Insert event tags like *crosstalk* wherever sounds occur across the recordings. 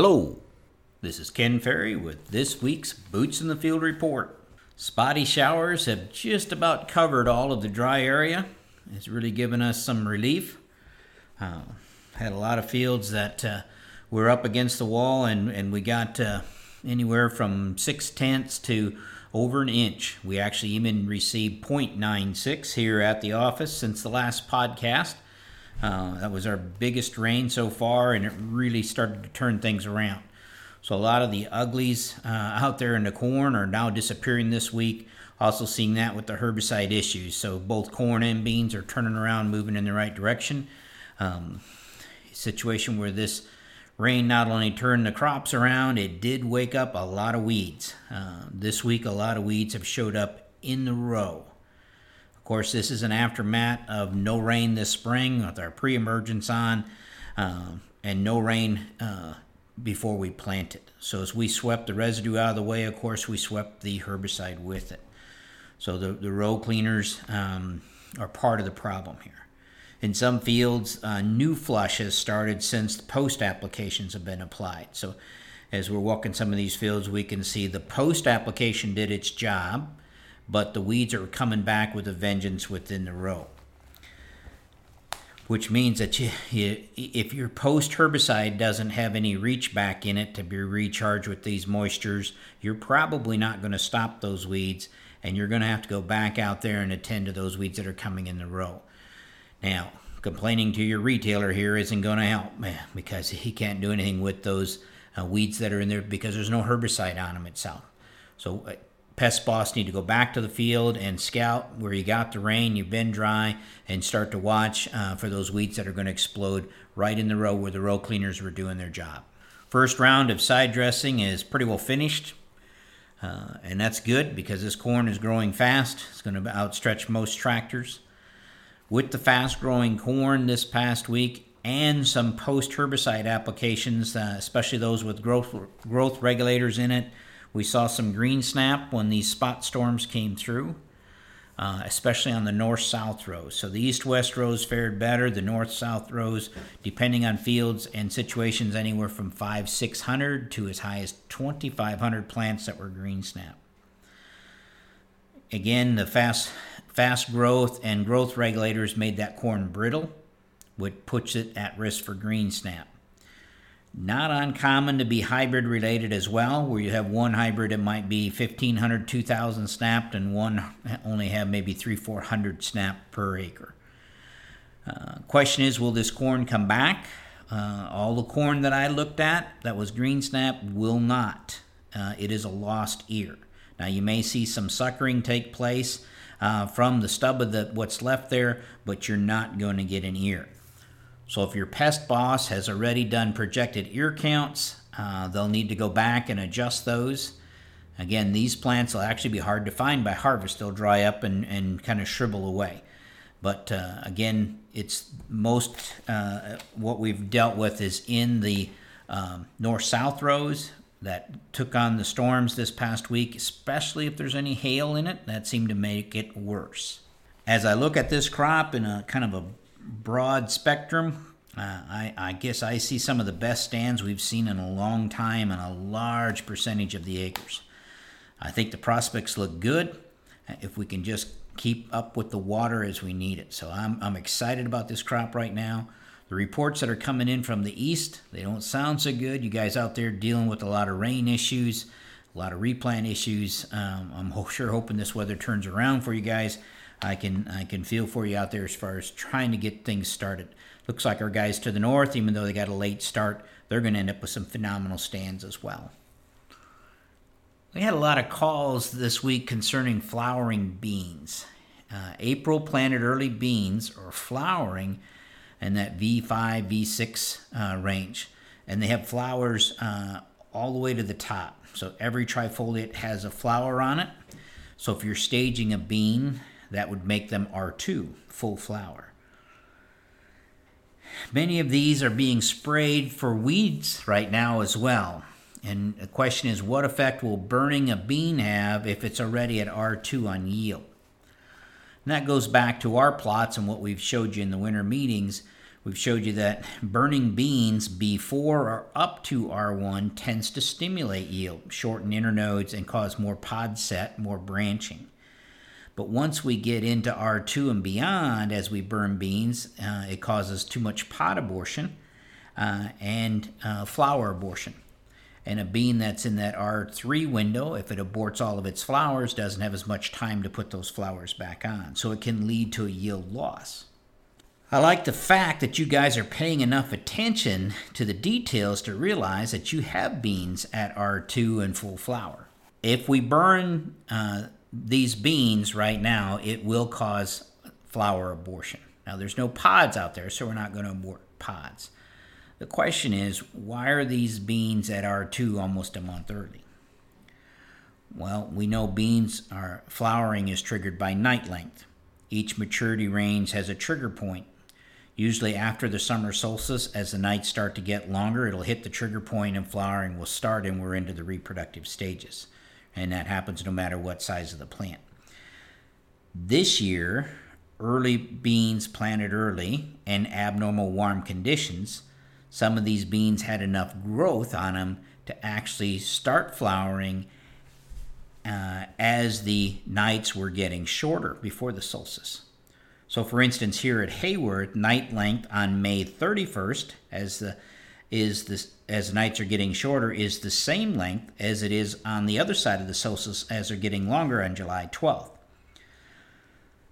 Hello, this is Ken Ferrie with this week's Boots in the Field report. Spotty showers have just about covered all of the dry area. It's really given us some relief. Uh, had a lot of fields that uh, were up against the wall, and, and we got uh, anywhere from six tenths to over an inch. We actually even received 0.96 here at the office since the last podcast. Uh, that was our biggest rain so far, and it really started to turn things around. So a lot of the uglies uh, out there in the corn are now disappearing this week. Also seeing that with the herbicide issues. So both corn and beans are turning around, moving in the right direction. Um, situation where this rain not only turned the crops around, it did wake up a lot of weeds. Uh, this week, a lot of weeds have showed up in the row. Course, this is an aftermath of no rain this spring with our pre-emergence on, uh, and no rain uh, before we planted. So as we swept the residue out of the way, of course, we swept the herbicide with it. So the, the row cleaners um, are part of the problem here. In some fields, uh, new flush has started since the post applications have been applied. So as we're walking some of these fields, we can see the post application did its job but the weeds are coming back with a vengeance within the row. Which means that you, you, if your post herbicide doesn't have any reach back in it to be recharged with these moistures, you're probably not going to stop those weeds, and you're going to have to go back out there and attend to those weeds that are coming in the row. Now, complaining to your retailer here isn't going to help man, because he can't do anything with those uh, weeds that are in there because there's no herbicide on them itself. So uh, Pest Boss need to go back to the field and scout where you got the rain, you've been dry, and start to watch uh, for those weeds that are going to explode right in the row where the row cleaners were doing their job. First round of side dressing is pretty well finished, uh, and that's good because this corn is growing fast. It's going to outstretch most tractors. With the fast growing corn this past week and some post herbicide applications, uh, especially those with growth, growth regulators in it, we saw some green snap when these spot storms came through, uh, especially on the north south rows. So the east west rows fared better, the north south rows, depending on fields and situations, anywhere from 5 600 to as high as 2,500 plants that were green snap. Again, the fast, fast growth and growth regulators made that corn brittle, which puts it at risk for green snap. Not uncommon to be hybrid related as well, where you have one hybrid that might be 1,500, 2,000 snapped, and one only have maybe 3, 400 snapped per acre. Uh, question is, will this corn come back? Uh, all the corn that I looked at that was green snap will not. Uh, it is a lost ear. Now you may see some suckering take place uh, from the stub of the what's left there, but you're not going to get an ear. So if your pest boss has already done projected ear counts, uh, they'll need to go back and adjust those. Again, these plants will actually be hard to find by harvest. They'll dry up and, and kind of shrivel away. But uh, again, it's most uh, what we've dealt with is in the um, north south rows that took on the storms this past week, especially if there's any hail in it. That seemed to make it worse. As I look at this crop in a kind of a broad spectrum. Uh, I, I, guess I see some of the best stands we've seen in a long time and a large percentage of the acres. I think the prospects look good uh, if we can just keep up with the water as we need it. So I'm, I'm excited about this crop right now. The reports that are coming in from the east, they don't sound so good. You guys out there dealing with a lot of rain issues, a lot of replant issues. Um, I'm sure hoping this weather turns around for you guys. I can I can feel for you out there as far as trying to get things started. Looks like our guys to the north, even though they got a late start, they're going to end up with some phenomenal stands as well. We had a lot of calls this week concerning flowering beans. Uh, April planted early beans are flowering in that V5, V6 uh, range, and they have flowers uh, all the way to the top. So every trifoliate has a flower on it. So if you're staging a bean that would make them R2, full flower. Many of these are being sprayed for weeds right now as well. And the question is, what effect will burning a bean have if it's already at R2 on yield? And that goes back to our plots and what we've showed you in the winter meetings. We've showed you that burning beans before or up to R1 tends to stimulate yield, shorten internodes, and cause more pod set, more branching. But once we get into R2 and beyond, as we burn beans, uh, it causes too much pod abortion uh, and uh, flower abortion. And a bean that's in that R3 window, if it aborts all of its flowers, doesn't have as much time to put those flowers back on. So it can lead to a yield loss. I like the fact that you guys are paying enough attention to the details to realize that you have beans at R2 and full flower. If we burn uh, these beans right now, it will cause flower abortion. Now, there's no pods out there, so we're not going to abort pods. The question is, why are these beans at R2 almost a month early? Well, we know beans are flowering is triggered by night length. Each maturity range has a trigger point Usually, after the summer solstice, as the nights start to get longer, it'll hit the trigger point and flowering will start, and we're into the reproductive stages. And that happens no matter what size of the plant. This year, early beans planted early and abnormal warm conditions, some of these beans had enough growth on them to actually start flowering uh, as the nights were getting shorter before the solstice. So, for instance, here at Heyworth, night length on May 31st, as the is this as nights are getting shorter, is the same length as it is on the other side of the solstice as they're getting longer on July 12th.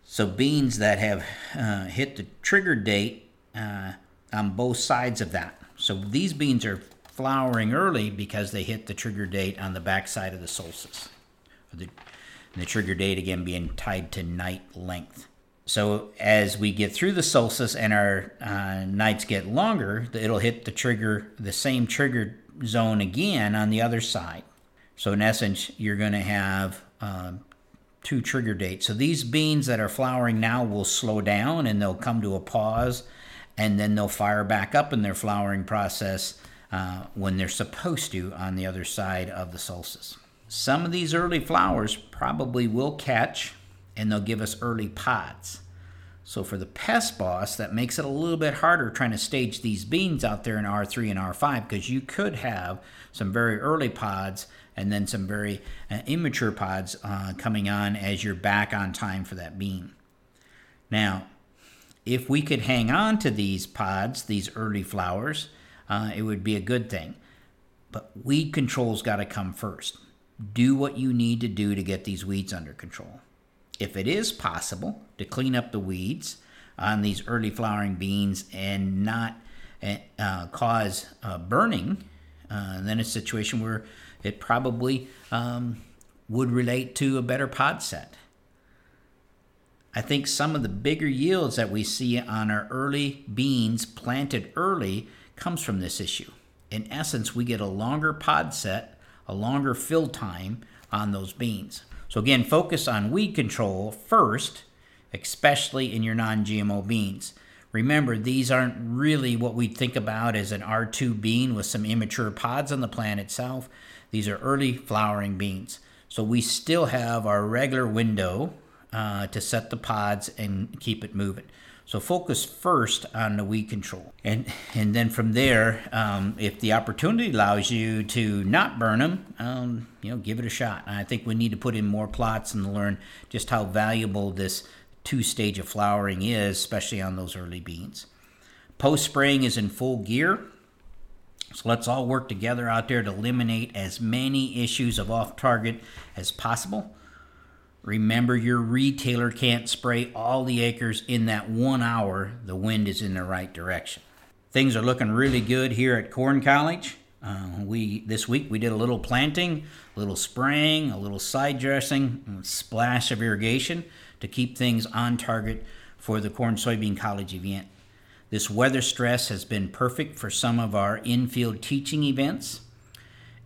So, beans that have uh, hit the trigger date uh, on both sides of that. So, these beans are flowering early because they hit the trigger date on the back side of the solstice. The, the trigger date again being tied to night length. So as we get through the solstice and our uh, nights get longer, it'll hit the trigger, the same trigger zone again on the other side. So in essence, you're going to have um, two trigger dates. So these beans that are flowering now will slow down and they'll come to a pause, and then they'll fire back up in their flowering process uh, when they're supposed to on the other side of the solstice. Some of these early flowers probably will catch and they'll give us early pods. So for the pest boss, that makes it a little bit harder trying to stage these beans out there in R3 and R5 because you could have some very early pods and then some very uh, immature pods uh, coming on as you're back on time for that bean. Now, if we could hang on to these pods, these early flowers, uh, it would be a good thing. But weed control's got to come first. Do what you need to do to get these weeds under control if it is possible to clean up the weeds on these early flowering beans and not uh, cause uh, burning, uh, then a situation where it probably um, would relate to a better pod set. I think some of the bigger yields that we see on our early beans planted early comes from this issue. In essence, we get a longer pod set, a longer fill time on those beans. So, again, focus on weed control first, especially in your non GMO beans. Remember, these aren't really what we think about as an R2 bean with some immature pods on the plant itself. These are early flowering beans. So, we still have our regular window uh, to set the pods and keep it moving. So focus first on the weed control, and and then from there, um, if the opportunity allows you to not burn them, um, you know, give it a shot. And I think we need to put in more plots and learn just how valuable this two stage of flowering is, especially on those early beans. Post spraying is in full gear. So let's all work together out there to eliminate as many issues of off target as possible. Remember, your retailer can't spray all the acres in that one hour the wind is in the right direction. Things are looking really good here at Corn College. Uh, we this week we did a little planting, a little spraying, a little side dressing, splash of irrigation to keep things on target for the Corn Soybean College event. This weather stress has been perfect for some of our infield teaching events.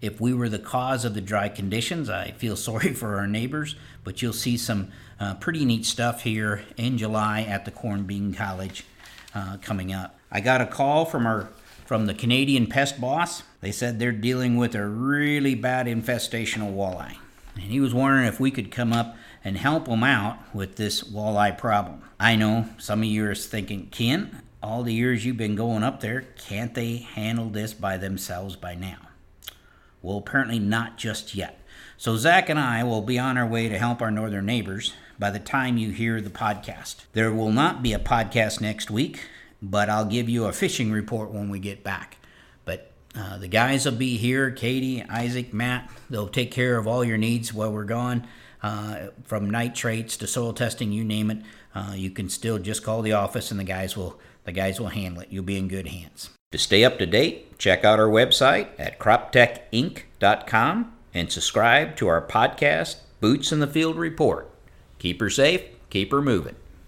If we were the cause of the dry conditions, I feel *laughs* sorry for our neighbors, but you'll see some uh, pretty neat stuff here in July at the Corn Bean College uh, coming up. I got a call from our from the Canadian pest boss. They said they're dealing with a really bad infestation of walleye. And he was wondering if we could come up and help them out with this walleye problem. I know some of you are thinking, Ken, all the years you've been going up there, can't they handle this by themselves by now? Well, apparently not just yet. So, Zach and I will be on our way to help our northern neighbors by the time you hear the podcast. There will not be a podcast next week, but I'll give you a fishing report when we get back. But uh, the guys will be here Katie, Isaac, Matt. They'll take care of all your needs while we're gone. Uh, from nitrates to soil testing, you name it. Uh, you can still just call the office and the guys will the guys will handle it. You'll be in good hands. To stay up to date, check out our website at croptechinc.com and subscribe to our podcast, Boots in the Field Report. Keep her safe, keep her moving.